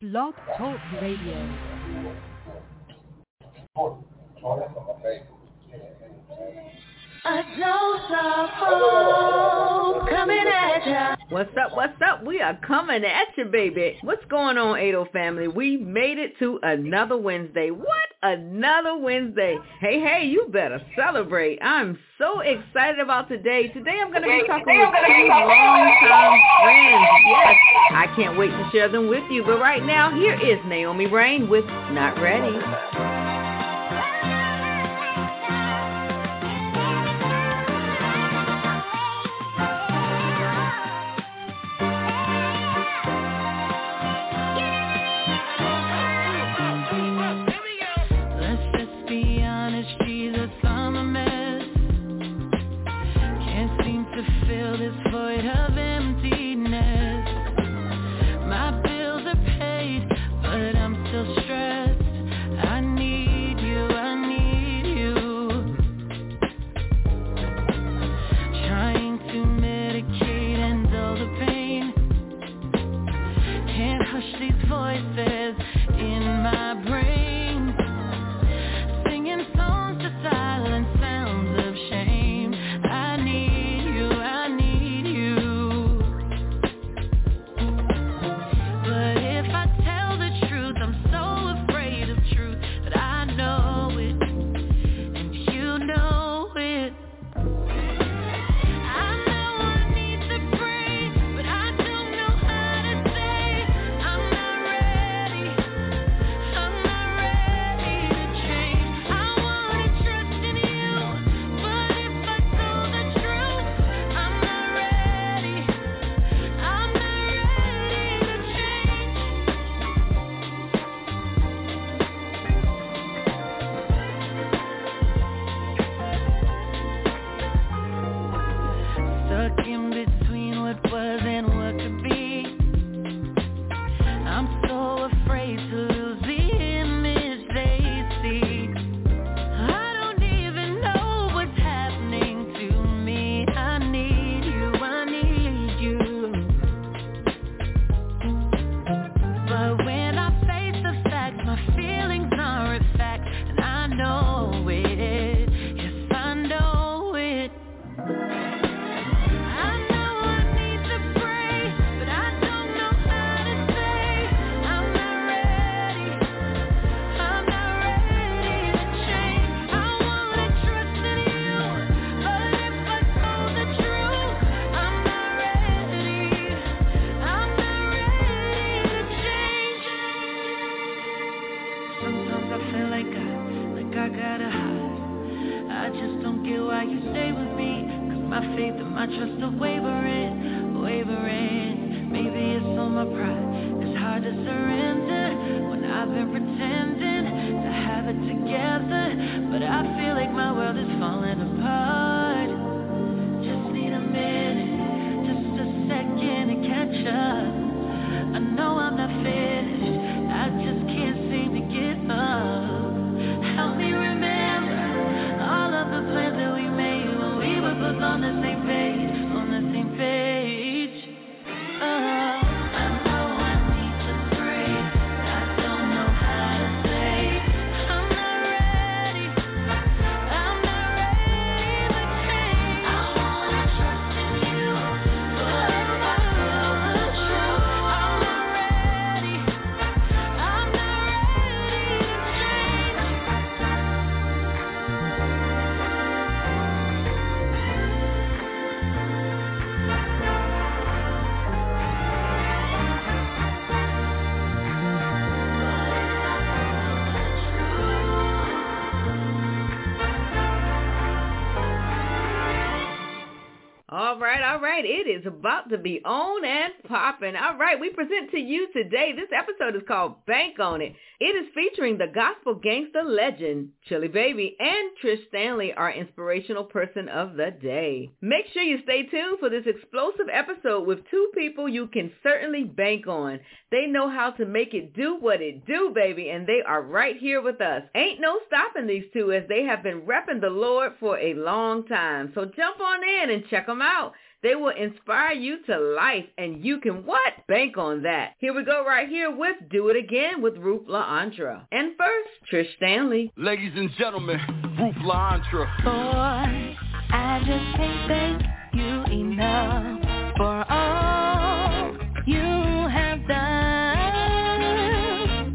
Blog Talk Radio. A dose of hope coming at ya. What's up? What's up? We are coming at you, baby. What's going on, ADOH family? We made it to another Wednesday. What another Wednesday? Hey, hey, you better celebrate. I'm so excited about today. Today I'm going to be talking with two longtime friends. Yes, I can't wait to share them with you. But right now, here is Naomi Raine with Not Ready. about to be on and popping. All right, we present to you today. This episode is called Bank on It. It is featuring the gospel gangster legend, Chili Baby, and Trish Stanley, our inspirational person of the day. Make sure you stay tuned for this explosive episode with two people you can certainly bank on. They know how to make it do what it do, baby, and they are right here with us. Ain't no stopping these two as they have been repping the Lord for a long time. So jump on in and check them out. They will inspire you to life and you can what? Bank on that. Here we go right here with Do It Again with Ruth La'Ontra. And first, Trish Stanley. Ladies and gentlemen, Ruth La'Ontra. Boy, I just can't thank you enough for all you have done.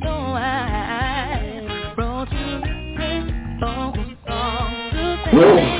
So I wrote you this song to thank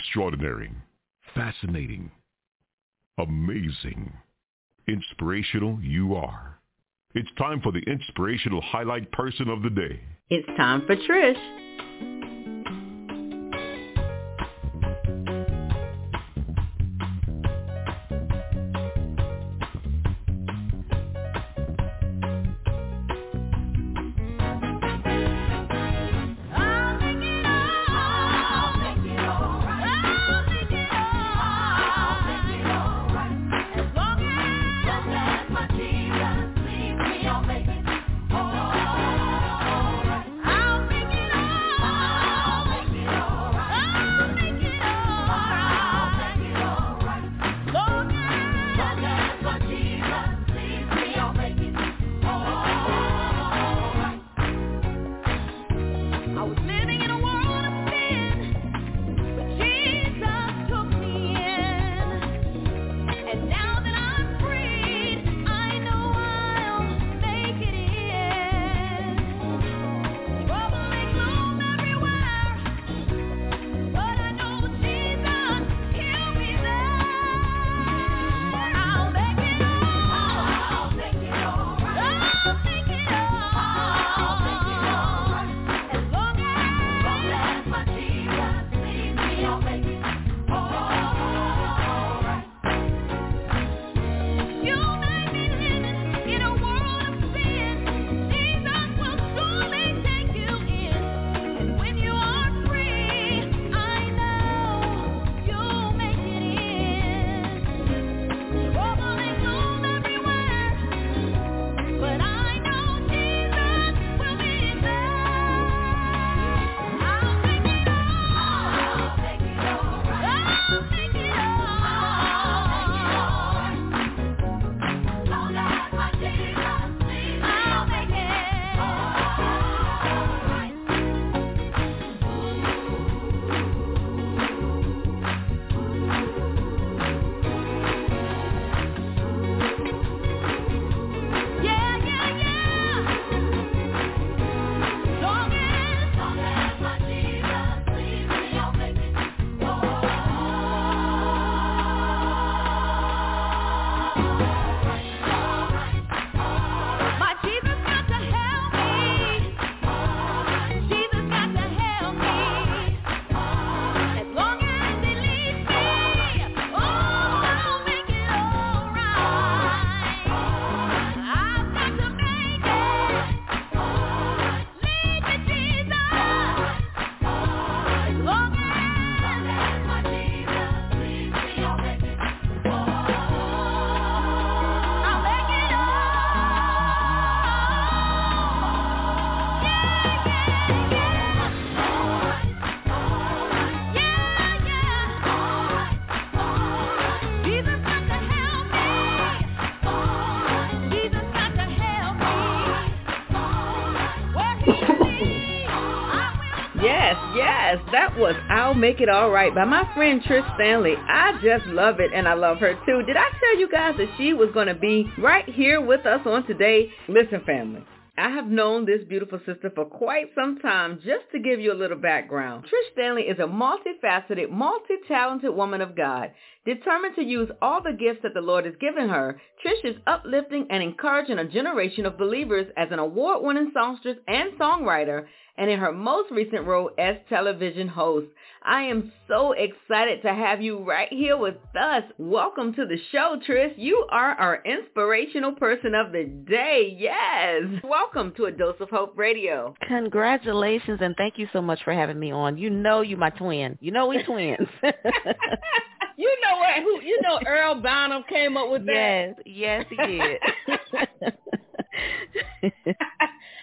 extraordinary, fascinating, amazing, inspirational you are. It's time for the inspirational highlight person of the day. It's time for Trish. Yes, yes, that was I'll Make It Alright by my friend Trish Stanley. I just love it and I love her too. Did I tell you guys that she was going to be right here with us on today? Listen family, I have known this beautiful sister for quite some time. Just to give you a little background, Trish Stanley is a multifaceted, multi-talented woman of God. Determined to use all the gifts that the Lord has given her, Trish is uplifting and encouraging a generation of believers as an award-winning songstress and songwriter and in her most recent role as television host. I am so excited to have you right here with us. Welcome to the show, Trish. You are our inspirational person of the day. Yes. Welcome to A Dose of Hope Radio. Congratulations and thank you so much for having me on. You know you my twin. You know we twins. you know what? Who? You know Earl Bonham came up with that. Yes, yes, he did.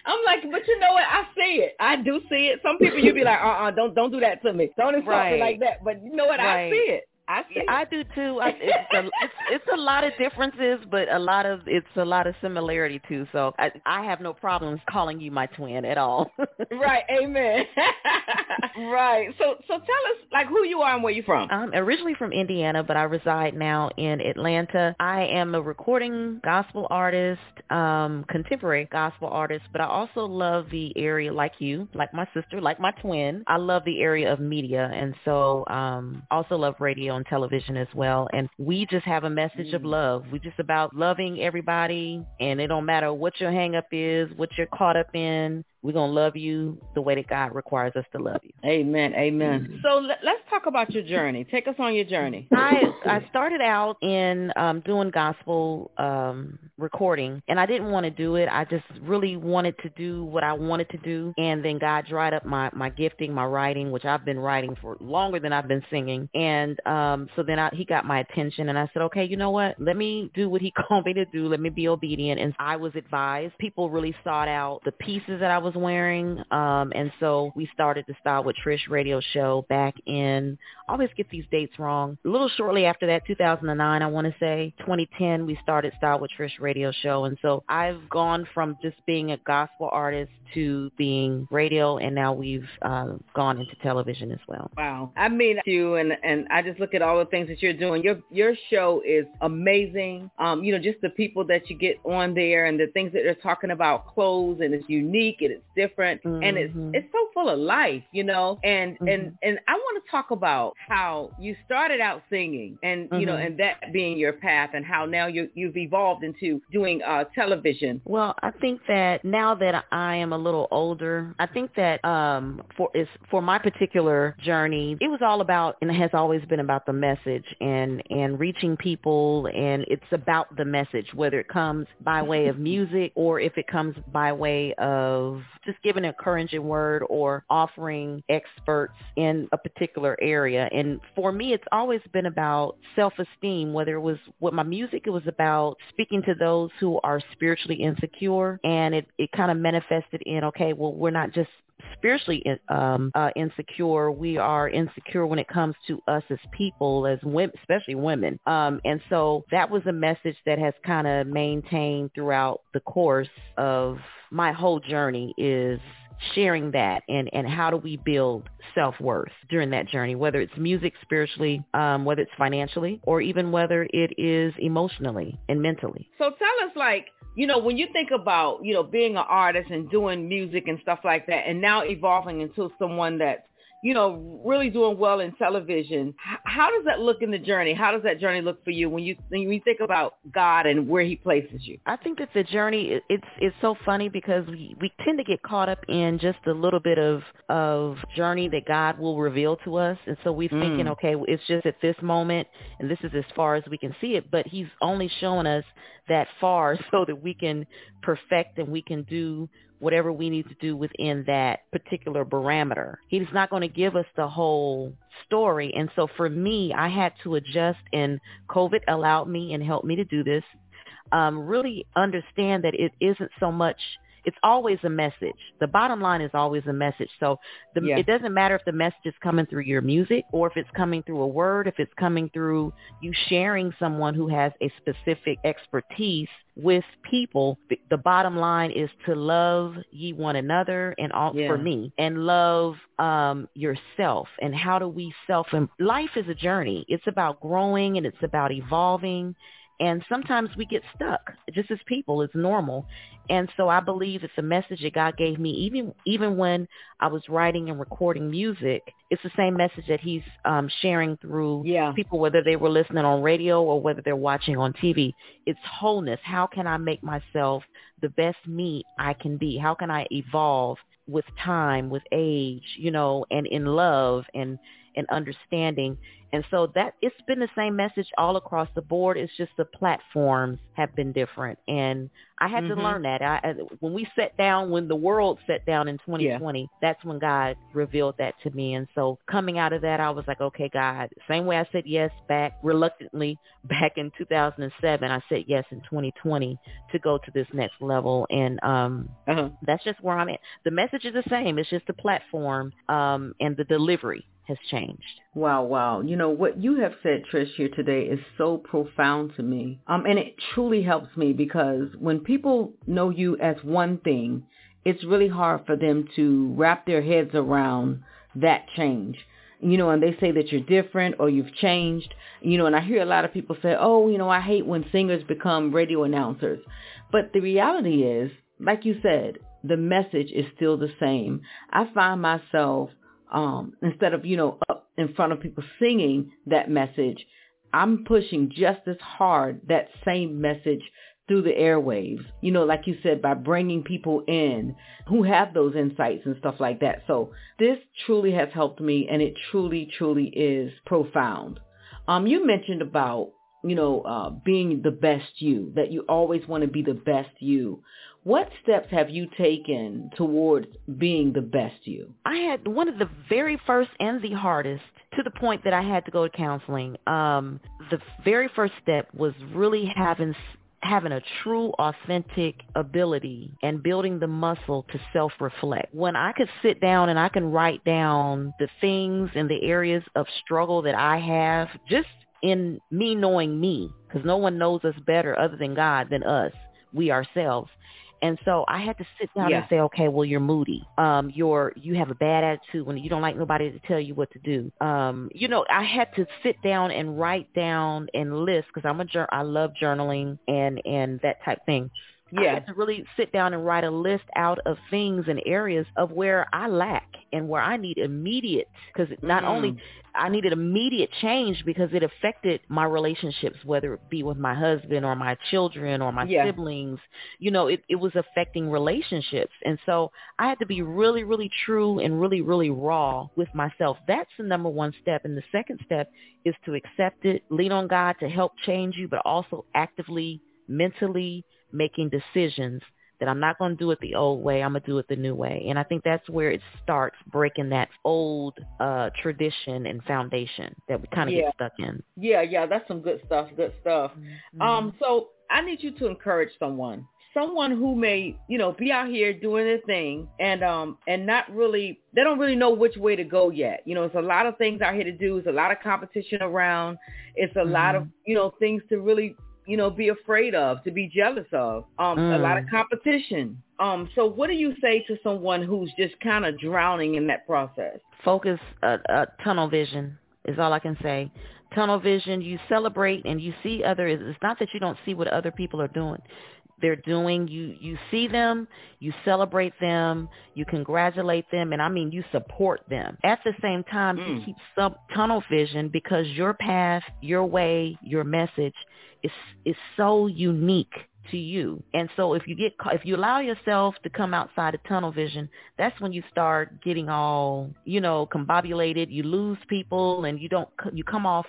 I'm like, but you know what? I see it. I do see it. Some people you'd be like, uh, uh-uh, uh, don't don't do that to me. Don't insult right. me like that. But you know what? Right. I see it. I see. I do too. I, it's, a, it's it's a lot of differences, but a lot of it's a lot of similarity too. So I I have no problems calling you my twin at all. right. Amen. right. So so tell us like who you are and where you're from. I'm originally from Indiana, but I reside now in Atlanta. I am a recording gospel artist, um, contemporary gospel artist, but I also love the area like you, like my sister, like my twin. I love the area of media, and so um, also love radio on television as well. And we just have a message of mm. love. We're just about loving everybody and it don't matter what your hang up is, what you're caught up in. We're going to love you the way that God requires us to love you. Amen. Amen. Mm-hmm. So let, us talk about your journey. Take us on your journey. I I started out in um, doing gospel um, recording, and I didn't want to do it. I just really wanted to do what I wanted to do, and then God dried up my my gifting, my writing, which I've been writing for longer than I've been singing. And um, so then I, he got my attention, and I said, okay, you know what? Let me do what he called me to do. Let me be obedient. And I was advised. People really sought out the pieces that I was was wearing. Um, and so we started the Style with Trish radio show back in, I always get these dates wrong, a little shortly after that, 2009, I want to say. 2010, we started Style with Trish radio show. And so I've gone from just being a gospel artist to being radio, and now we've uh, gone into television as well. Wow. I mean, you and, and I just look at all the things that you're doing. Your, your show is amazing. Um, you know, just the people that you get on there and the things that they're talking about clothes and it's unique and it's different mm-hmm. and it's mm-hmm. it's so full of life, you know. And mm-hmm. and and I want to talk about how you started out singing and you know mm-hmm. and that being your path and how now you you've evolved into doing uh television. Well, I think that now that I am a little older, I think that um for is for my particular journey, it was all about and it has always been about the message and and reaching people and it's about the message whether it comes by way of music or if it comes by way of just giving an encouraging word or offering experts in a particular area. And for me, it's always been about self-esteem, whether it was with my music, it was about speaking to those who are spiritually insecure. And it, it kind of manifested in, okay, well, we're not just spiritually um, uh, insecure. We are insecure when it comes to us as people, as women, especially women. Um, and so that was a message that has kind of maintained throughout the course of my whole journey is sharing that and, and how do we build self-worth during that journey, whether it's music, spiritually, um, whether it's financially, or even whether it is emotionally and mentally. So tell us like, you know, when you think about, you know, being an artist and doing music and stuff like that and now evolving into someone that's you know, really doing well in television. How does that look in the journey? How does that journey look for you when you when you think about God and where He places you? I think that the journey it's it's so funny because we we tend to get caught up in just a little bit of of journey that God will reveal to us, and so we're mm. thinking, okay, it's just at this moment, and this is as far as we can see it. But He's only showing us that far so that we can perfect and we can do whatever we need to do within that particular parameter. He's not going to give us the whole story. And so for me, I had to adjust and COVID allowed me and helped me to do this. Um, really understand that it isn't so much it's always a message. The bottom line is always a message. So the, Yeah. it doesn't matter if the message is coming through your music or if it's coming through a word, if it's coming through you sharing someone who has a specific expertise with people. The, the bottom line is to love ye one another and all Yeah. for me and love um, yourself. And how do we self? And life is a journey. It's about growing and it's about evolving. And sometimes we get stuck just as people. It's normal. And so I believe it's a message that God gave me even even when I was writing and recording music. It's the same message that he's um, sharing through Yeah. people, whether they were listening on radio or whether they're watching on TV. It's wholeness. How can I make myself the best me I can be? How can I evolve with time, with age, you know, and in love and and understanding. And so that it's been the same message all across the board. It's just the platforms have been different, and I had Mhm. to learn that. I, when we sat down, when the world sat down in 2020, that's when God revealed that to me. And so coming out of that, I was like, okay, God. Same way I said yes back reluctantly back in 2007, I said yes in 2020 to go to this next level, and um Uh-huh. that's just where I'm at. The message is the same. It's just the platform um, and the delivery has changed. Wow, wow. You know, what you have said, Trish, here today is so profound to me. Um, and it truly helps me because when people know you as one thing, it's really hard for them to wrap their heads around that change. You know, and they say that you're different or you've changed. You know, and I hear a lot of people say, oh, you know, I hate when singers become radio announcers. But the reality is, like you said, the message is still the same. I find myself um, instead of, you know, up in front of people singing that message, I'm pushing just as hard that same message through the airwaves, you know, like you said, by bringing people in who have those insights and stuff like that. So this truly has helped me and it truly, truly is profound. Um, you mentioned about, you know, uh, being the best you, that you always want to be the best you. What steps have you taken towards being the best you? I had one of the very first and the hardest to the point that I had to go to counseling. Um, the very first step was really having having a true authentic ability and building the muscle to self-reflect. When I could sit down and I can write down the things and the areas of struggle that I have just in me knowing me, because no one knows us better other than God than us, we ourselves. And so I had to sit down Yeah. and say, okay, well, you're moody. Um, you're you have a bad attitude when you don't like nobody to tell you what to do. Um, you know, I had to sit down and write down and list because I'm a jour- I love journaling and and that type thing. I had to really sit down and write a list out of things and areas of where I lack and where I need immediate because not Mm. only I needed immediate change because it affected my relationships, whether it be with my husband or my children or my Yeah. siblings. You know, it, it was affecting relationships. And so I had to be really, really true and really, really raw with myself. That's the number one step. And the second step is to accept it, lean on God to help change you, but also actively, mentally making decisions that I'm not going to do it the old way. I'm going to do it the new way. And I think that's where it starts breaking that old uh, tradition and foundation that we kind of Yeah. get stuck in. Yeah, yeah, that's some good stuff, good stuff. Mm-hmm. Um, so I need you to encourage someone. Someone who may, you know, be out here doing their thing and um and not really they don't really know which way to go yet. You know, it's a lot of things out here to do, it's a lot of competition around. It's a lot of, you know, things to really, you know, be afraid of, to be jealous of. Um a lot of Mm. competition. Um so what do you say to someone who's just kind of drowning in that process? focus uh, uh, tunnel vision is all I can say. Tunnel vision, you celebrate and you see others. it's not that you don't see what other people are doing. They're doing you you see them, you celebrate them, you congratulate them and I mean you support them. At the same time Mm. you keep sub tunnel vision because your path, your way, your message is is so unique to you. And so if you get if you allow yourself to come outside of tunnel vision, that's when you start getting all, you know, combobulated, you lose people and you don't you come off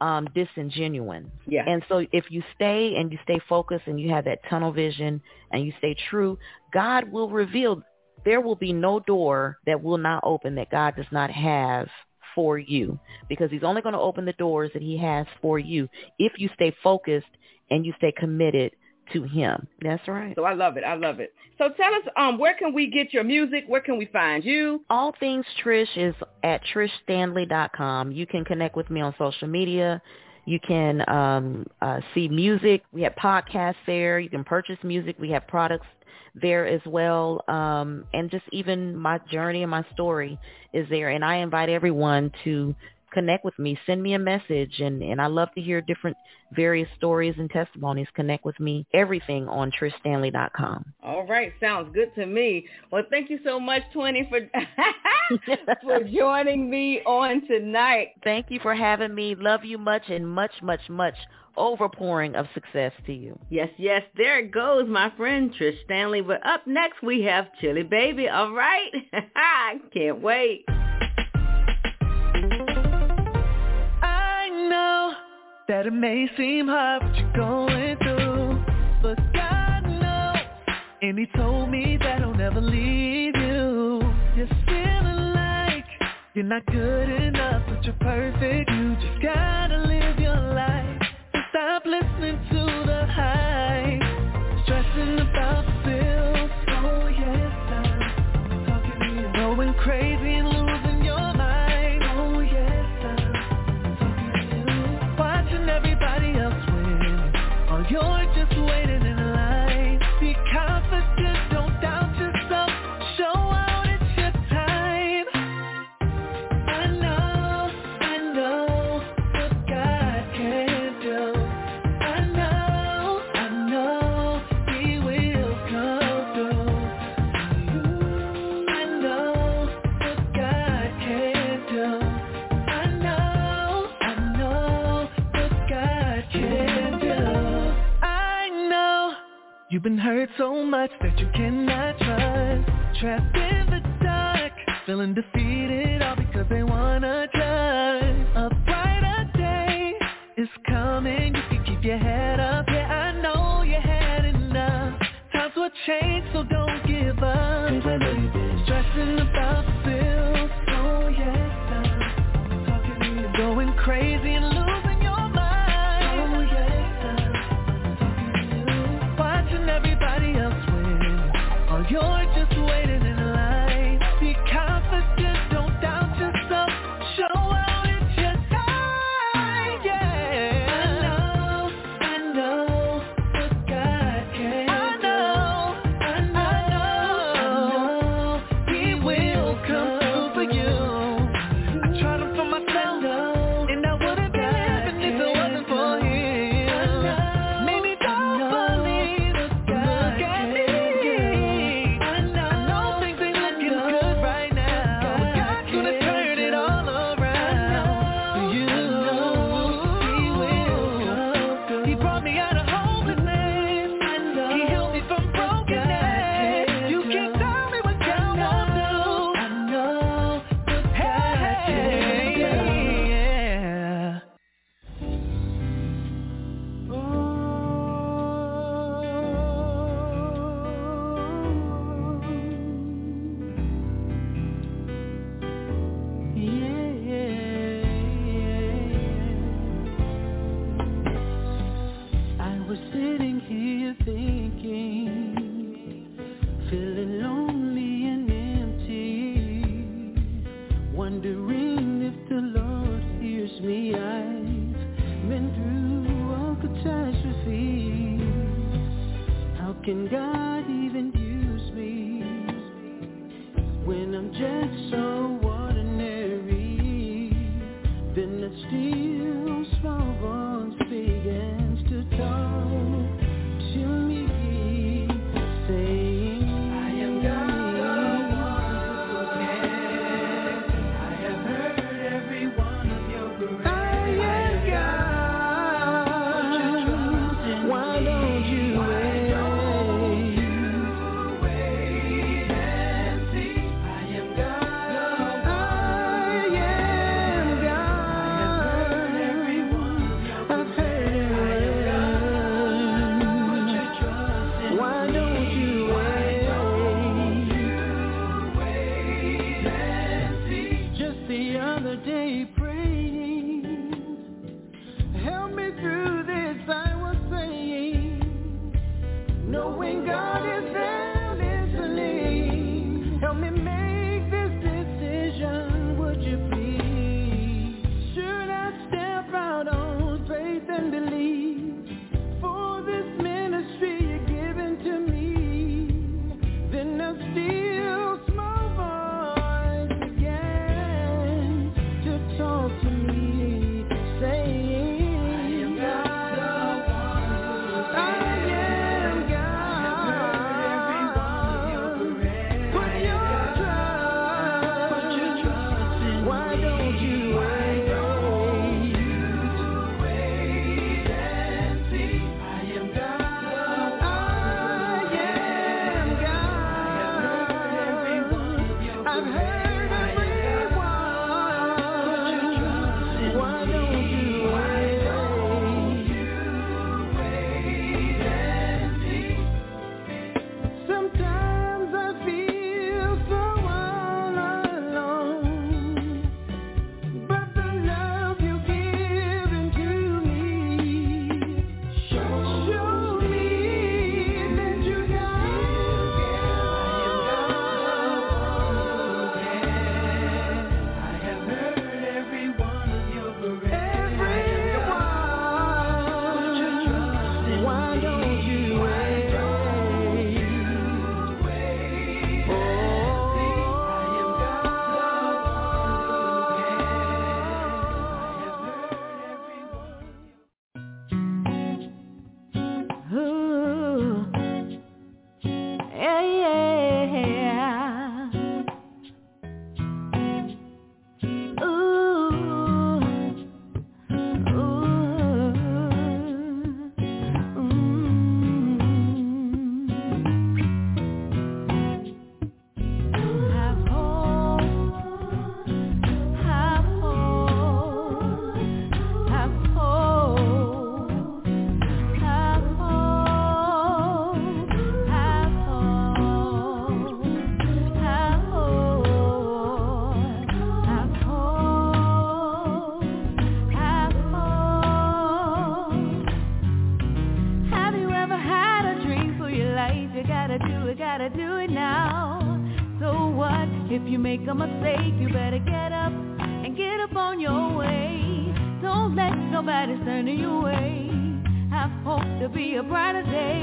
um disingenuine. Yeah. And so if you stay and you stay focused and you have that tunnel vision and you stay true, God will reveal there will be no door that will not open that God does not have for you because he's only going to open the doors that he has for you if you stay focused and you stay committed to him. That's right. So I love it. I love it. So tell us, um, where can we get your music? Where can we find you? All things Trish is at trishstanley.com. You can connect with me on social media. You can um, uh, see music. We have podcasts there. You can purchase music. We have products there as well. Um, and just even my journey and my story is there. And I invite everyone to connect with me. Send me a message. And, and I love to hear different various stories and testimonies. Connect with me. Everything on trishstanley.com. All right. Sounds good to me. Well, thank you so much, 20, for, for joining me on tonight. Thank you for having me. Love you much and much, much, much overpouring of success to you. Yes, yes, there it goes, my friend Trish Stanley. But up next we have Chili Baby, all right? I can't wait. That it may seem hard what you're going through, but God knows, and he told me that he'll never leave you. You're feeling like you're not good enough, but you're perfect. You just gotta live your life. Stop listening to the hype. You've been hurt so much that you cannot trust. Trapped in the dark, feeling defeated all because they wanna judge. A brighter day is coming. You can keep your head up. Yeah, I know you had enough. Times will change, so don't give up. Don't let nobody stand in your way. Have hope to be a brighter day.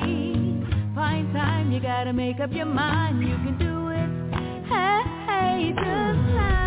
Find time, you gotta make up your mind. You can do it. Hey, hey, just have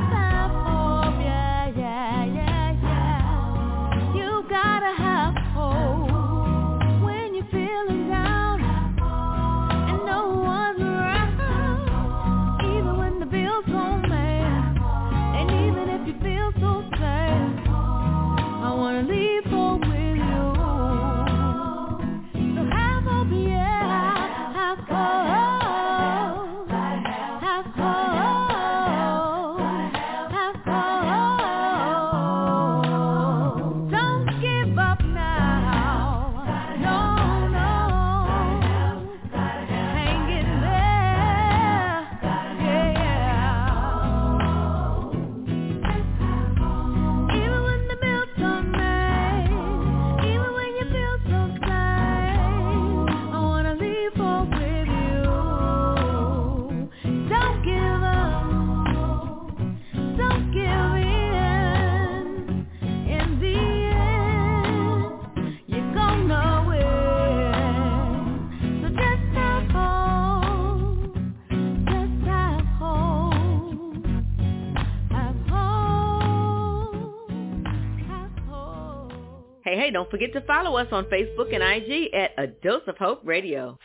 don't forget to follow us on Facebook and IG at A Dose of Hope Radio.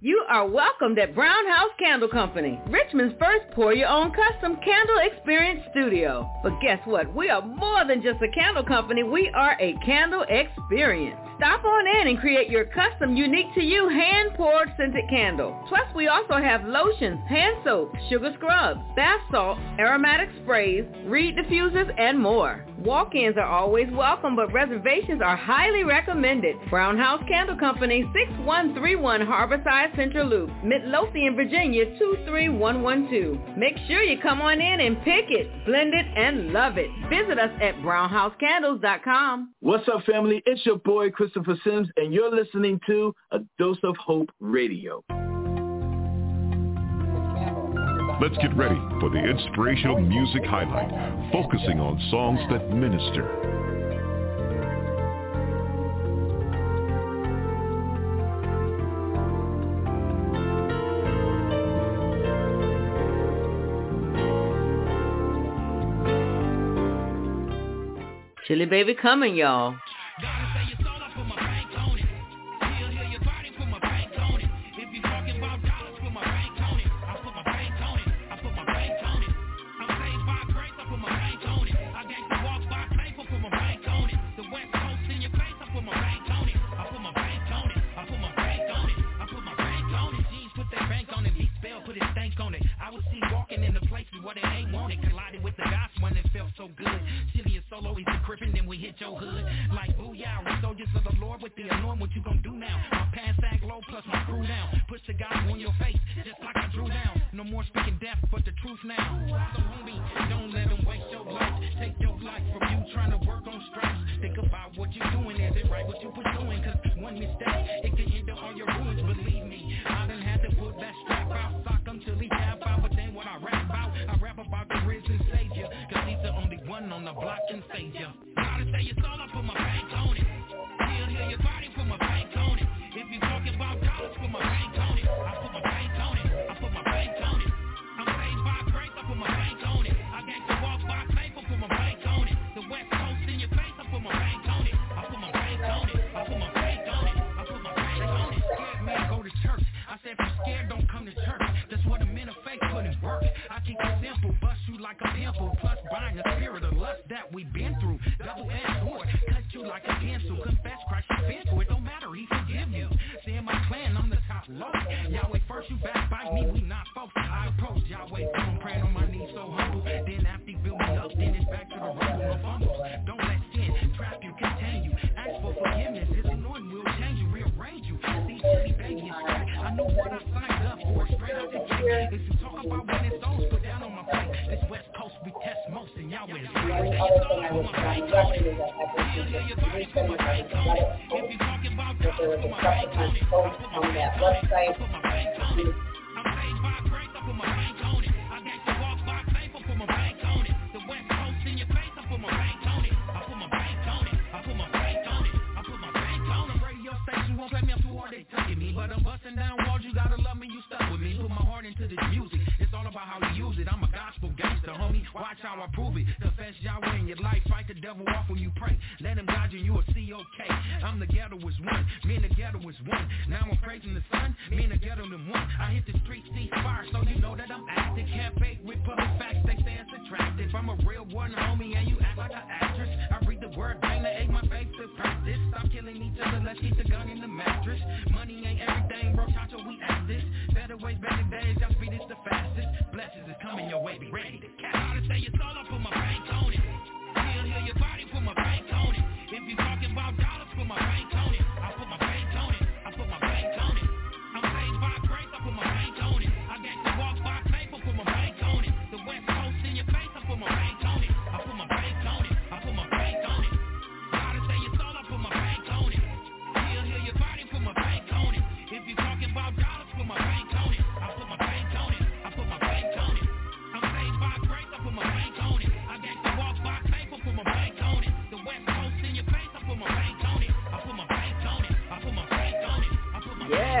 You are welcomed at Brown House Candle Company, Richmond's first pour-your-own custom candle experience studio. But guess what? We are more than just a candle company. We are a candle experience. Stop on in and create your custom, unique to you, hand-poured scented candle. Plus, we also have lotions, hand soap, sugar scrubs, bath salts, aromatic sprays, reed diffusers, and more. Walk-ins are always welcome, but reservations are highly recommended. Brown House Candle Company, 6131 Harborside Central Loop, Midlothian, Virginia, 23112. Make sure you come on in and pick it, blend it, and love it. Visit us at brownhousecandles.com. What's up, family? It's your boy, Christopher Sims, and you're listening to A Dose of Hope Radio. Let's get ready for the inspirational music highlight, focusing on songs that minister. Chili Baby coming, y'all. Put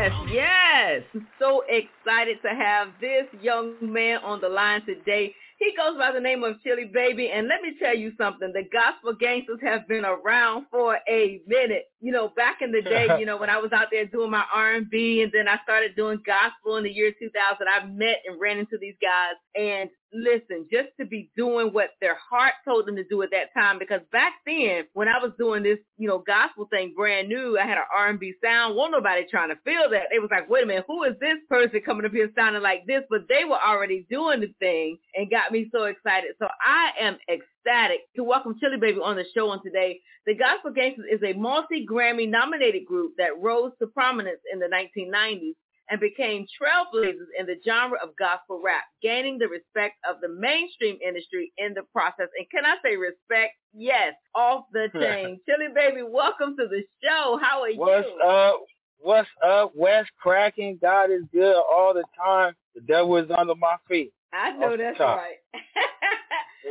Yes, bank on it. yes. So excited to have this young man on the line today. He goes by the name of Chili Baby, and let me tell you something. The gospel gangsters have been around for a minute. You know, back in the day, you know, when I was out there doing my R&B, and then I started doing gospel in the year 2000, I met and ran into these guys. And listen, just to be doing what their heart told them to do at that time, because back then, when I was doing this, you know, gospel thing brand new, I had an R&B sound. Won't nobody trying to feel that. They was like, wait a minute, who is this person coming up here sounding like this? But they were already doing the thing and got me so excited. So I am ecstatic to welcome Chili Baby on the show on today. The Gospel Gangsters is a multi-Grammy nominated group that rose to prominence in the 1990s and became trailblazers in the genre of gospel rap, gaining the respect of the mainstream industry in the process. And can I say respect? Yes, off the chain. Chili Baby, welcome to the show. How are What's you? What's up? What's up? West cracking. God is good all the time. The devil is under my feet. I know that's right.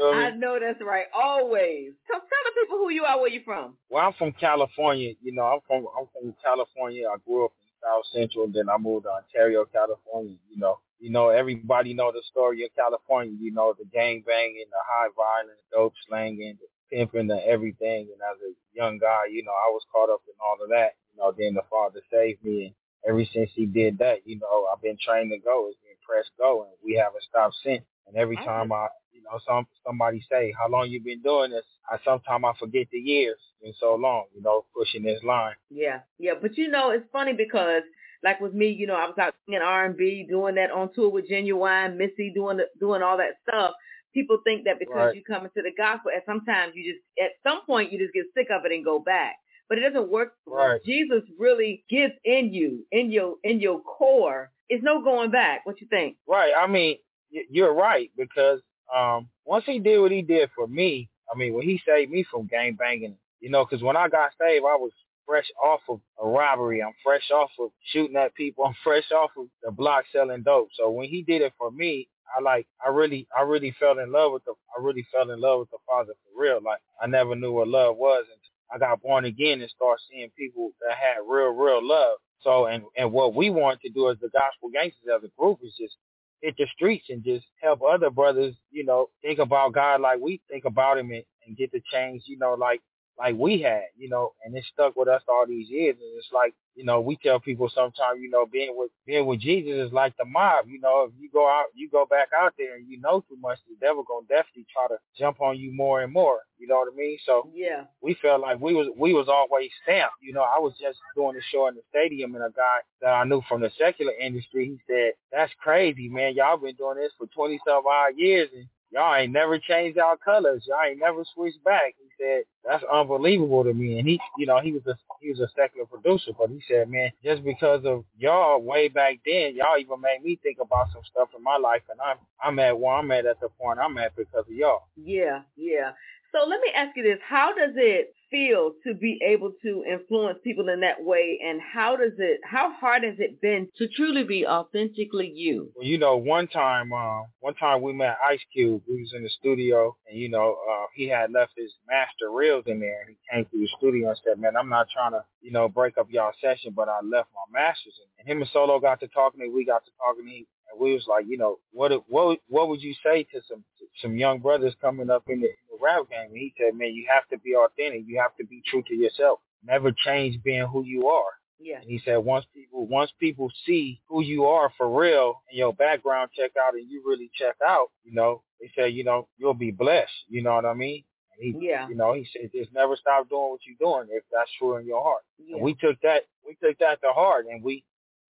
I know that's right. Always. So tell the people who you are, where you from. Well, I'm from California. You know, I'm from I'm from California. I grew up South Central, then I moved to Ontario, California. You know, you know everybody know the story of California. You know the gang banging, the high violence, dope slanging, the pimping, the everything. And as a young guy, you know, I was caught up in all of that. You know, then the Father saved me, and ever since He did that, you know, I've been trained to go. It's been press go, and we haven't stopped since. And every time I, know, some somebody say, "How long you been doing this?" I sometimes I forget the years. Been so long, you know, pushing this line. Yeah, yeah. But you know, it's funny because like with me, you know, I was out singing R and B, doing that on tour with Ginuwine, Missy, doing the, doing all that stuff. People think that because Right. you come into the gospel, and sometimes you just at some point you just get sick of it and go back. But it doesn't work. Right. Jesus really gets in you, in your in your core. It's no going back. What you think? Right. I mean, you're right because um, once he did what he did for me, I mean, when he saved me from gang banging, you know, because when I got saved, I was fresh off of a robbery. I'm fresh off of shooting at people. I'm fresh off of the block selling dope. So when he did it for me, I like, I really, I really fell in love with the, I really fell in love with the Father for real. Like I never knew what love was until I got born again and started seeing people that had real, real love. So, and and what we want to do as the gospel gangsters as a group is just hit the streets and just help other brothers, you know, think about God like we think about him and, and get the change, you know, like like we had, you know, and it stuck with us all these years. And it's like, you know, we tell people sometimes, you know, being with being with Jesus is like the mob. You know, if you go out, you go back out there and you know too much, the devil gonna definitely try to jump on you more and more. You know what I mean? So yeah, we felt like we was we was always stamped. You know, I was just doing a show in the stadium, and a guy that I knew from the secular industry, he said, "That's crazy, man. Y'all been doing this for twenty some odd years, and y'all ain't never changed our colors. Y'all ain't never switched back. He said, that's unbelievable to me. And he, you know, he was a, he was a secular producer, but he said, man, just because of y'all way back then, y'all even made me think about some stuff in my life. And I'm, I'm at where I'm at at the point I'm at because of y'all. Yeah, yeah. So let me ask you this. How does it feel to be able to influence people in that way? And how does it how hard has it been to truly be authentically you? Well you know one time uh, one time we met ice cube. We was in the studio and you know uh, he had left his master reels in there. And he came through the studio and said man i'm not trying to you know break up y'all session but i left my masters in and him and solo got to talking and we got to talking. And he and we was like, you know, what what what would you say to some some young brothers coming up in the, in the rap game? And he said, man, you have to be authentic. You have to be true to yourself. Never change being who you are. Yeah. And he said once people once people see who you are for real and your background check out and you really check out, you know, they say, you know, you'll be blessed. You know what I mean? He, yeah. You know, he said just never stop doing what you're doing if that's true in your heart. Yeah. And we took that we took that to heart and we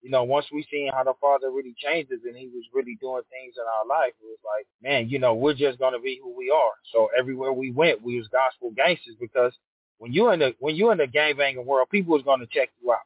you know, once we seen how the Father really changed us and he was really doing things in our life, it was like, man, you know, we're just gonna be who we are. So everywhere we went, we was gospel gangsters because when you in the when you in the gang banging world, people is gonna check you out.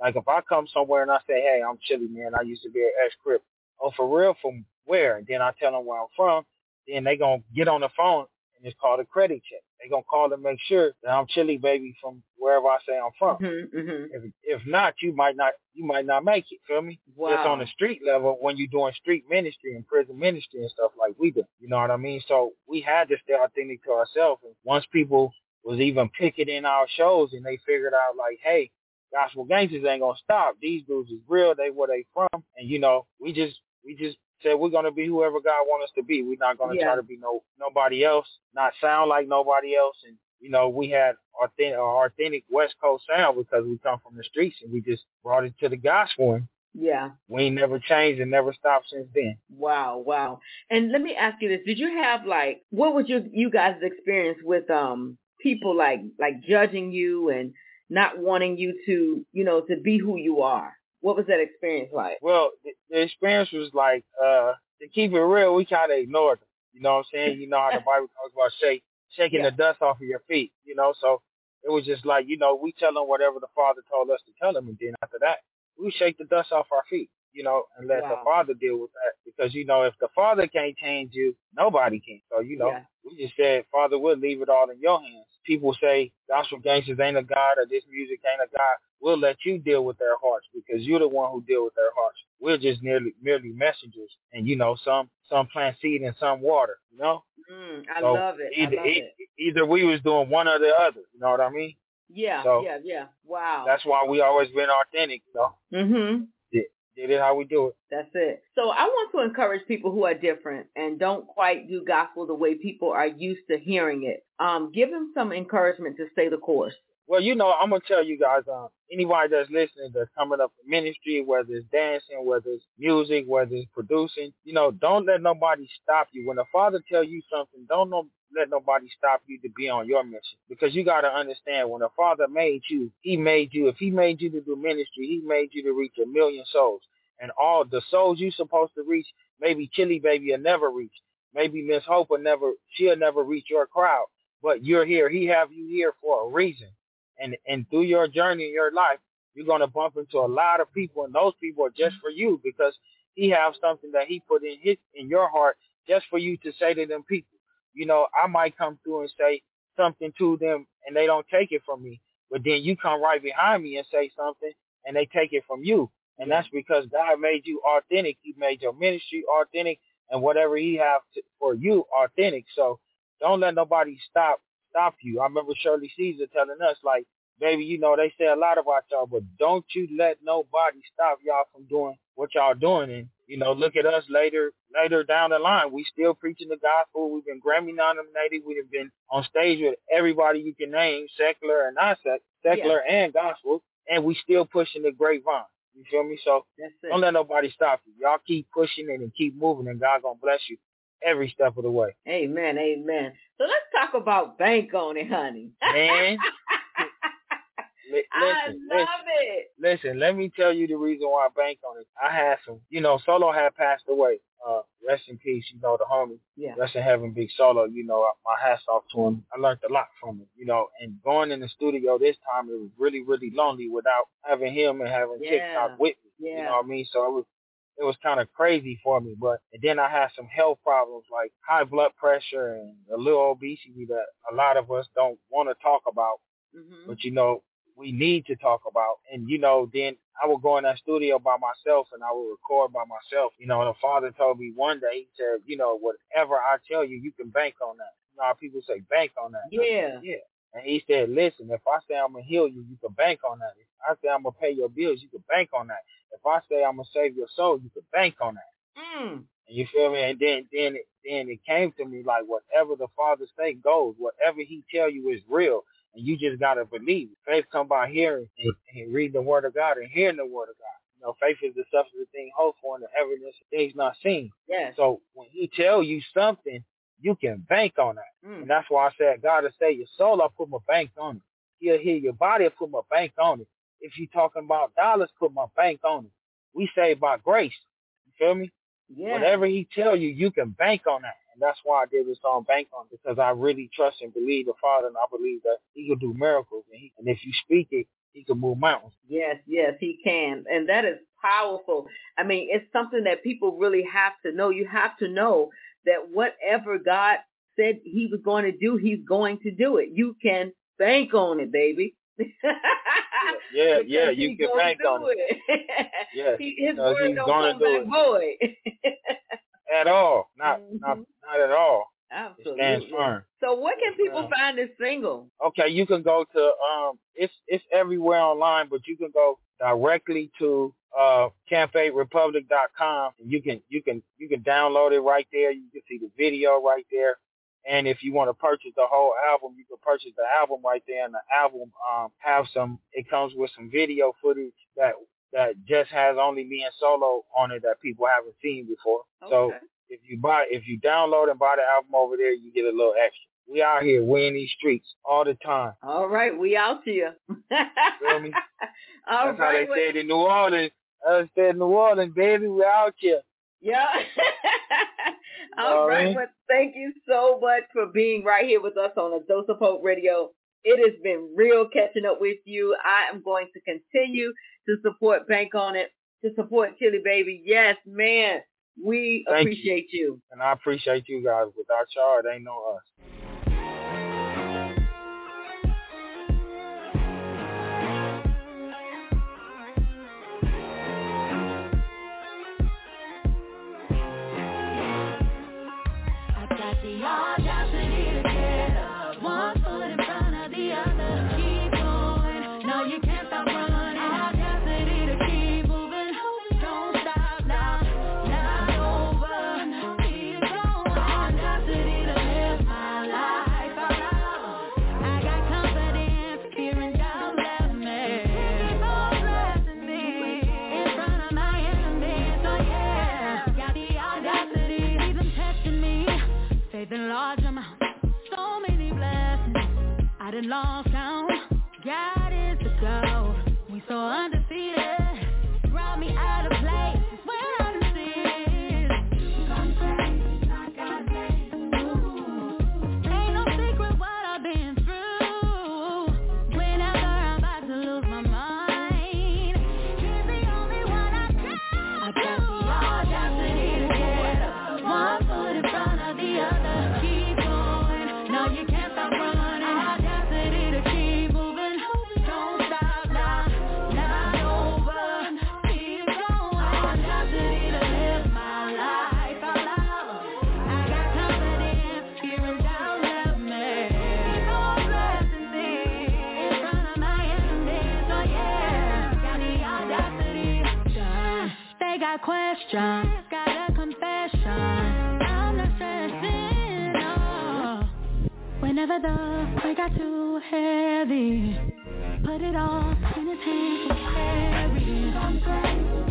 Like if I come somewhere and I say, hey, I'm Chili man, I used to be an ex Crip. Oh, for real? From where? And then I tell them where I'm from. Then they gonna get on the phone and it's called a credit check. They gonna call to make sure that I'm chili baby from wherever I say I'm from. Mm-hmm, mm-hmm. If if not, you might not you might not make it. Feel me? Wow. Just on the street level when you're doing street ministry and prison ministry and stuff like we do. You know what I mean? So we had to stay authentic to ourselves. And once people was even picking in our shows and they figured out like, hey, gospel gangsters ain't gonna stop. These dudes is real. They where they from. And you know, we just we just said we're gonna be whoever God wants us to be. We're not gonna Yeah. try to be no nobody else, not sound like nobody else. And you know, we had authentic, our authentic West Coast sound because we come from the streets and we just brought it to the gospel. And Yeah. we ain't never changed and never stopped since then. Wow, wow. And let me ask you this. Did you have like what was your you guys' experience with um people like like judging you and not wanting you to, you know, to be who you are? What was that experience like? Well, the, the experience was like, uh, to keep it real, we kind of ignored them. You know what I'm saying? You know how the Bible talks about shake, shaking Yeah. the dust off of your feet, you know? So it was just like, you know, we tell them whatever the Father told us to tell them. And then after that, we shake the dust off our feet, you know, and let the Father deal with that. Because, you know, if the Father can't change you, nobody can. So, you know, Yeah. we just said, Father, we'll leave it all in your hands. People say gospel gangsters ain't a God or this music ain't a God. We'll let you deal with their hearts because you're the one who deal with their hearts. We're just merely merely messengers, and you know, some some plant seed and some water. You know, Mm, I So love it. either I love it. either we was doing one or the other. You know what I mean? Yeah, so- yeah, yeah. Wow. That's why we always been authentic. You know, mhm. Did it how we do it. That's it. So I want to encourage people who are different and don't quite do gospel the way people are used to hearing it. Um, give them some encouragement to stay the course. Well, you know, I'm gonna tell you guys, um, anybody that's listening that's coming up in ministry, whether it's dancing, whether it's music, whether it's producing, you know, don't let nobody stop you. When the Father tell you something, don't no, let nobody stop you to be on your mission. Because you gotta understand, when the Father made you, He made you. If He made you to do ministry, He made you to reach a million souls. And all the souls you supposed to reach, maybe Chili Baby will never reach. Maybe Miss Hope will never, she'll never reach your crowd. But you're here. He have you here for a reason and and through your journey in your life, you're gonna bump into a lot of people, and those people are just for you because he has something that he put in his in your heart just for you to say to them people. You know, I might come through and say something to them, and they don't take it from me, but then you come right behind me and say something, and they take it from you, and that's because God made you authentic. He made your ministry authentic, and whatever He have to, for you authentic. So don't let nobody stop stop you. I remember Shirley Caesar telling us, like, baby, you know, they say a lot about y'all, but don't you let nobody stop y'all from doing what y'all doing. And, you know, look at us later later down the line. We still preaching the gospel. We've been Grammy nominated. We've been on stage with everybody you can name, secular and not sec- secular yeah. and gospel, and we still pushing the grapevine. You feel me? So don't let nobody stop you. Y'all keep pushing it and keep moving, and God gonna bless you every step of the way. Amen, amen. So let's talk about bank on it, honey. Man, listen, I love listen, it. Listen, let me tell you the reason why I bank on it. I had some, you know, Solo had passed away. Uh, rest in peace, you know, the homie. Yeah. Rest in heaven, Big Solo. You know, my hats off to him. I learned a lot from him, you know, and going in the studio this time, it was really, really lonely without having him and having yeah. TikTok with me. Yeah. You know what I mean? So it was it was kind of crazy for me. But and then I had some health problems like high blood pressure and a little obesity that a lot of us don't want to talk about. Mm-hmm. But you know, we need to talk about. And you know, then I would go in that studio by myself and I would record by myself. You know, and the father told me one day, he said, you know, whatever I tell you, you can bank on that. You know, people say bank on that. Yeah. Yeah. And he said, listen, if I say I'm gonna heal you, you can bank on that. If I say I'm gonna pay your bills, you can bank on that. If I say I'm gonna save your soul, you can bank on that. Mm. And you feel me? And then then it, then it came to me like whatever the Father say goes. Whatever He tell you is real, and you just gotta believe. Faith come by hearing and, and reading the Word of God and hearing the Word of God. You know, faith is the substance of things hoped for and the evidence of things not seen. Yes. So when He tell you something, you can bank on that. Mm. And that's why I said God will say your soul, I put my bank on it. He'll heal your body, I put my bank on it. If you talking about dollars, put my bank on it. We say by grace. You feel me? Yeah. Whatever he tell you, you can bank on that. And that's why I did this song Bank On because I really trust and believe the Father and I believe that he can do miracles. And, he, and if you speak it, he can move mountains. Yes, yes, he can. And that is powerful. I mean, it's something that people really have to know. You have to know that whatever God said he was going to do, he's going to do it. You can bank on it, baby. yeah, yeah, you can bank on it. it. yeah, he, his no, word he's don't come back void. at all, not Mhm. not not at all. Absolutely. So what can people Yeah. find this single? Okay, you can go to um it's it's everywhere online, but you can go directly to uh campaignrepublic.com and you can you can you can download it right there. You can see the video right there. And if you want to purchase the whole album, you can purchase the album right there and the album um have some it comes with some video footage that that just has only me and solo on it that people haven't seen before. So if you buy if you download and buy the album over there, you get a little extra. We out here, we in these streets all the time. All right, we out here. Feel me? All That's how they it in New Orleans. I said New Orleans, baby, we out here. Yeah. All All right. right. Well, thank you so much for being right here with us on a Dose of Hope Radio. It has been real catching up with you. I am going to continue to support Bank on It, to support Chili Baby. Yes, man. We Thank you. appreciate you. And I appreciate you guys. Without y'all, it ain't no us. Lost confession. Got a confession. I'm not stressing. No. Whenever the weight got too heavy, put it all in his hands. Carry.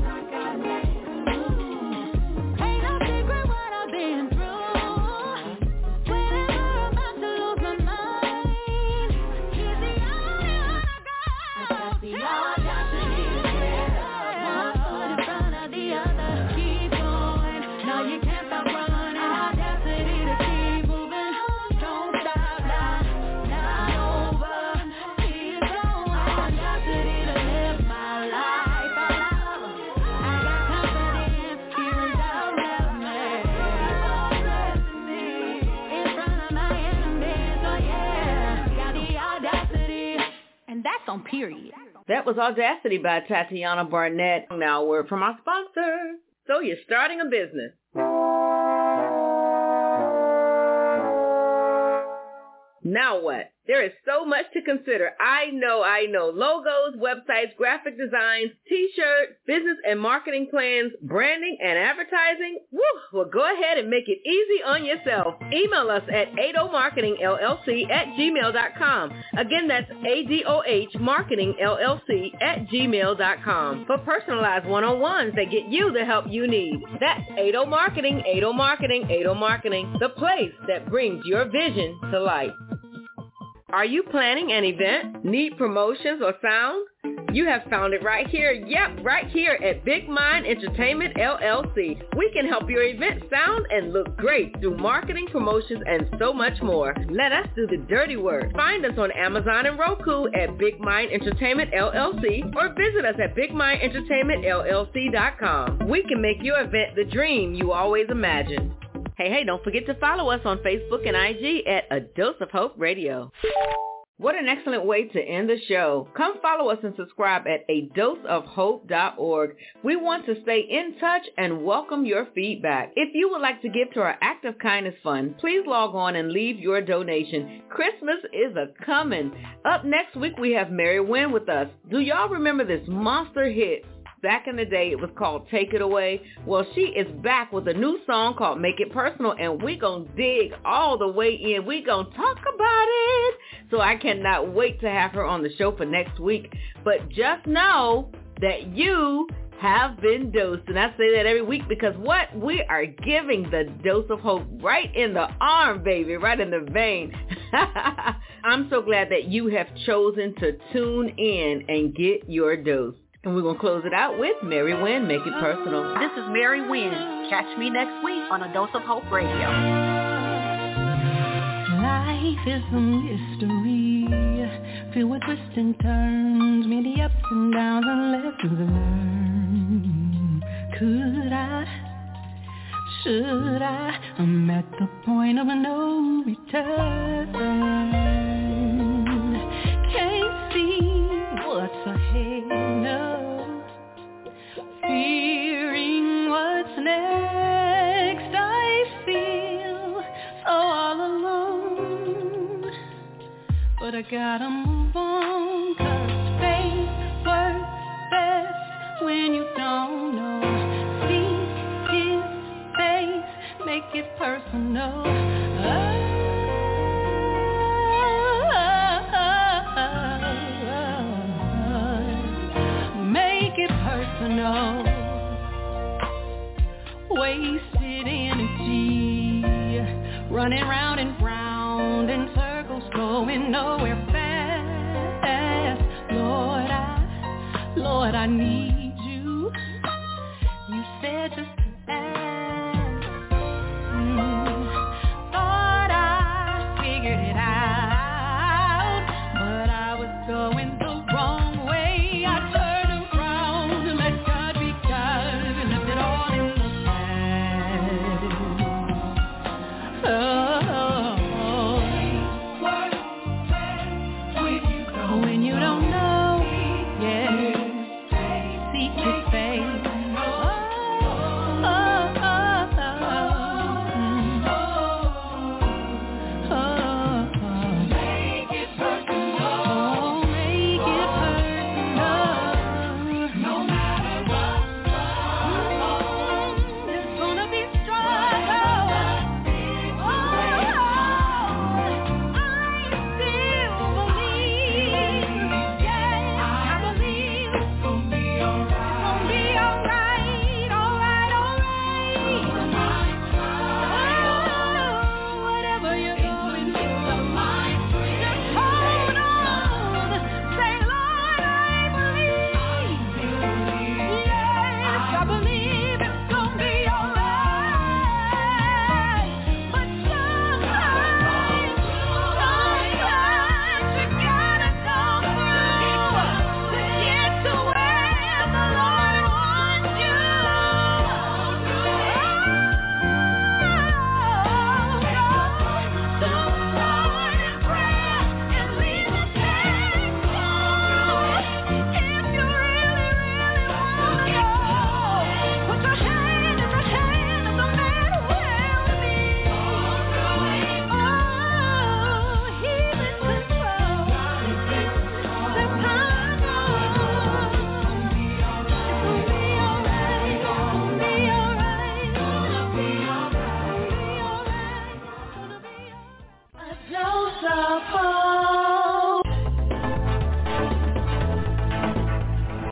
On period. That was Audacity by Tatiana Barnett. Now a word from our sponsor. So you're starting a business. Now what? There is so much to consider. I know, I know. Logos, websites, graphic designs, t-shirts, business and marketing plans, branding and advertising. Woo! Well, go ahead and make it easy on yourself. Email us at adohmarketingllc at gmail.com. Again, that's A-D-O-H marketing LLC at gmail.com for personalized one-on-ones that get you the help you need. That's ADOH Marketing, ADOH Marketing, ADOH Marketing, the place that brings your vision to life. Are you planning an event? Need promotions or sound? You have found it right here. Yep, right here at Big Mind Entertainment LLC. We can help your event sound and look great through marketing, promotions, and so much more. Let us do the dirty work. Find us on Amazon and Roku at Big Mind Entertainment LLC or visit us at BigMindEntertainmentLLC.com. We can make your event the dream you always imagined. Hey, hey, don't forget to follow us on Facebook and IG at A Dose of Hope Radio. What an excellent way to end the show. Come follow us and subscribe at a doseofhope.org. We want to stay in touch and welcome your feedback. If you would like to give to our Act of Kindness Fund, please log on and leave your donation. Christmas is a coming. Up next week, we have Mary Wynn with us. Do y'all remember this monster hit, Back in the day, it was called Take It Away. Well, she is back with a new song called Make It Personal, and we're going to dig all the way in. We're going to talk about it. So I cannot wait to have her on the show for next week. But just know that you have been dosed. And I say that every week because what? We are giving the dose of hope right in the arm, baby, right in the vein. I'm so glad that you have chosen to tune in and get your dose. And we're going to close it out with Mary Wynn, Make It Personal. This is Mary Wynn. Catch me next week on A Dose of Hope Radio. Life is a mystery, filled with twists and turns, many ups and downs and lessons learned. Could I, should I, I'm at the point of no return. Can't see what's ahead, no fearing what's next. I feel so all alone, but I gotta move on. Cause faith works best when you don't know. See his face, make it personal. Oh. Running round and round in circles Going nowhere fast. Lord, I, Lord, I need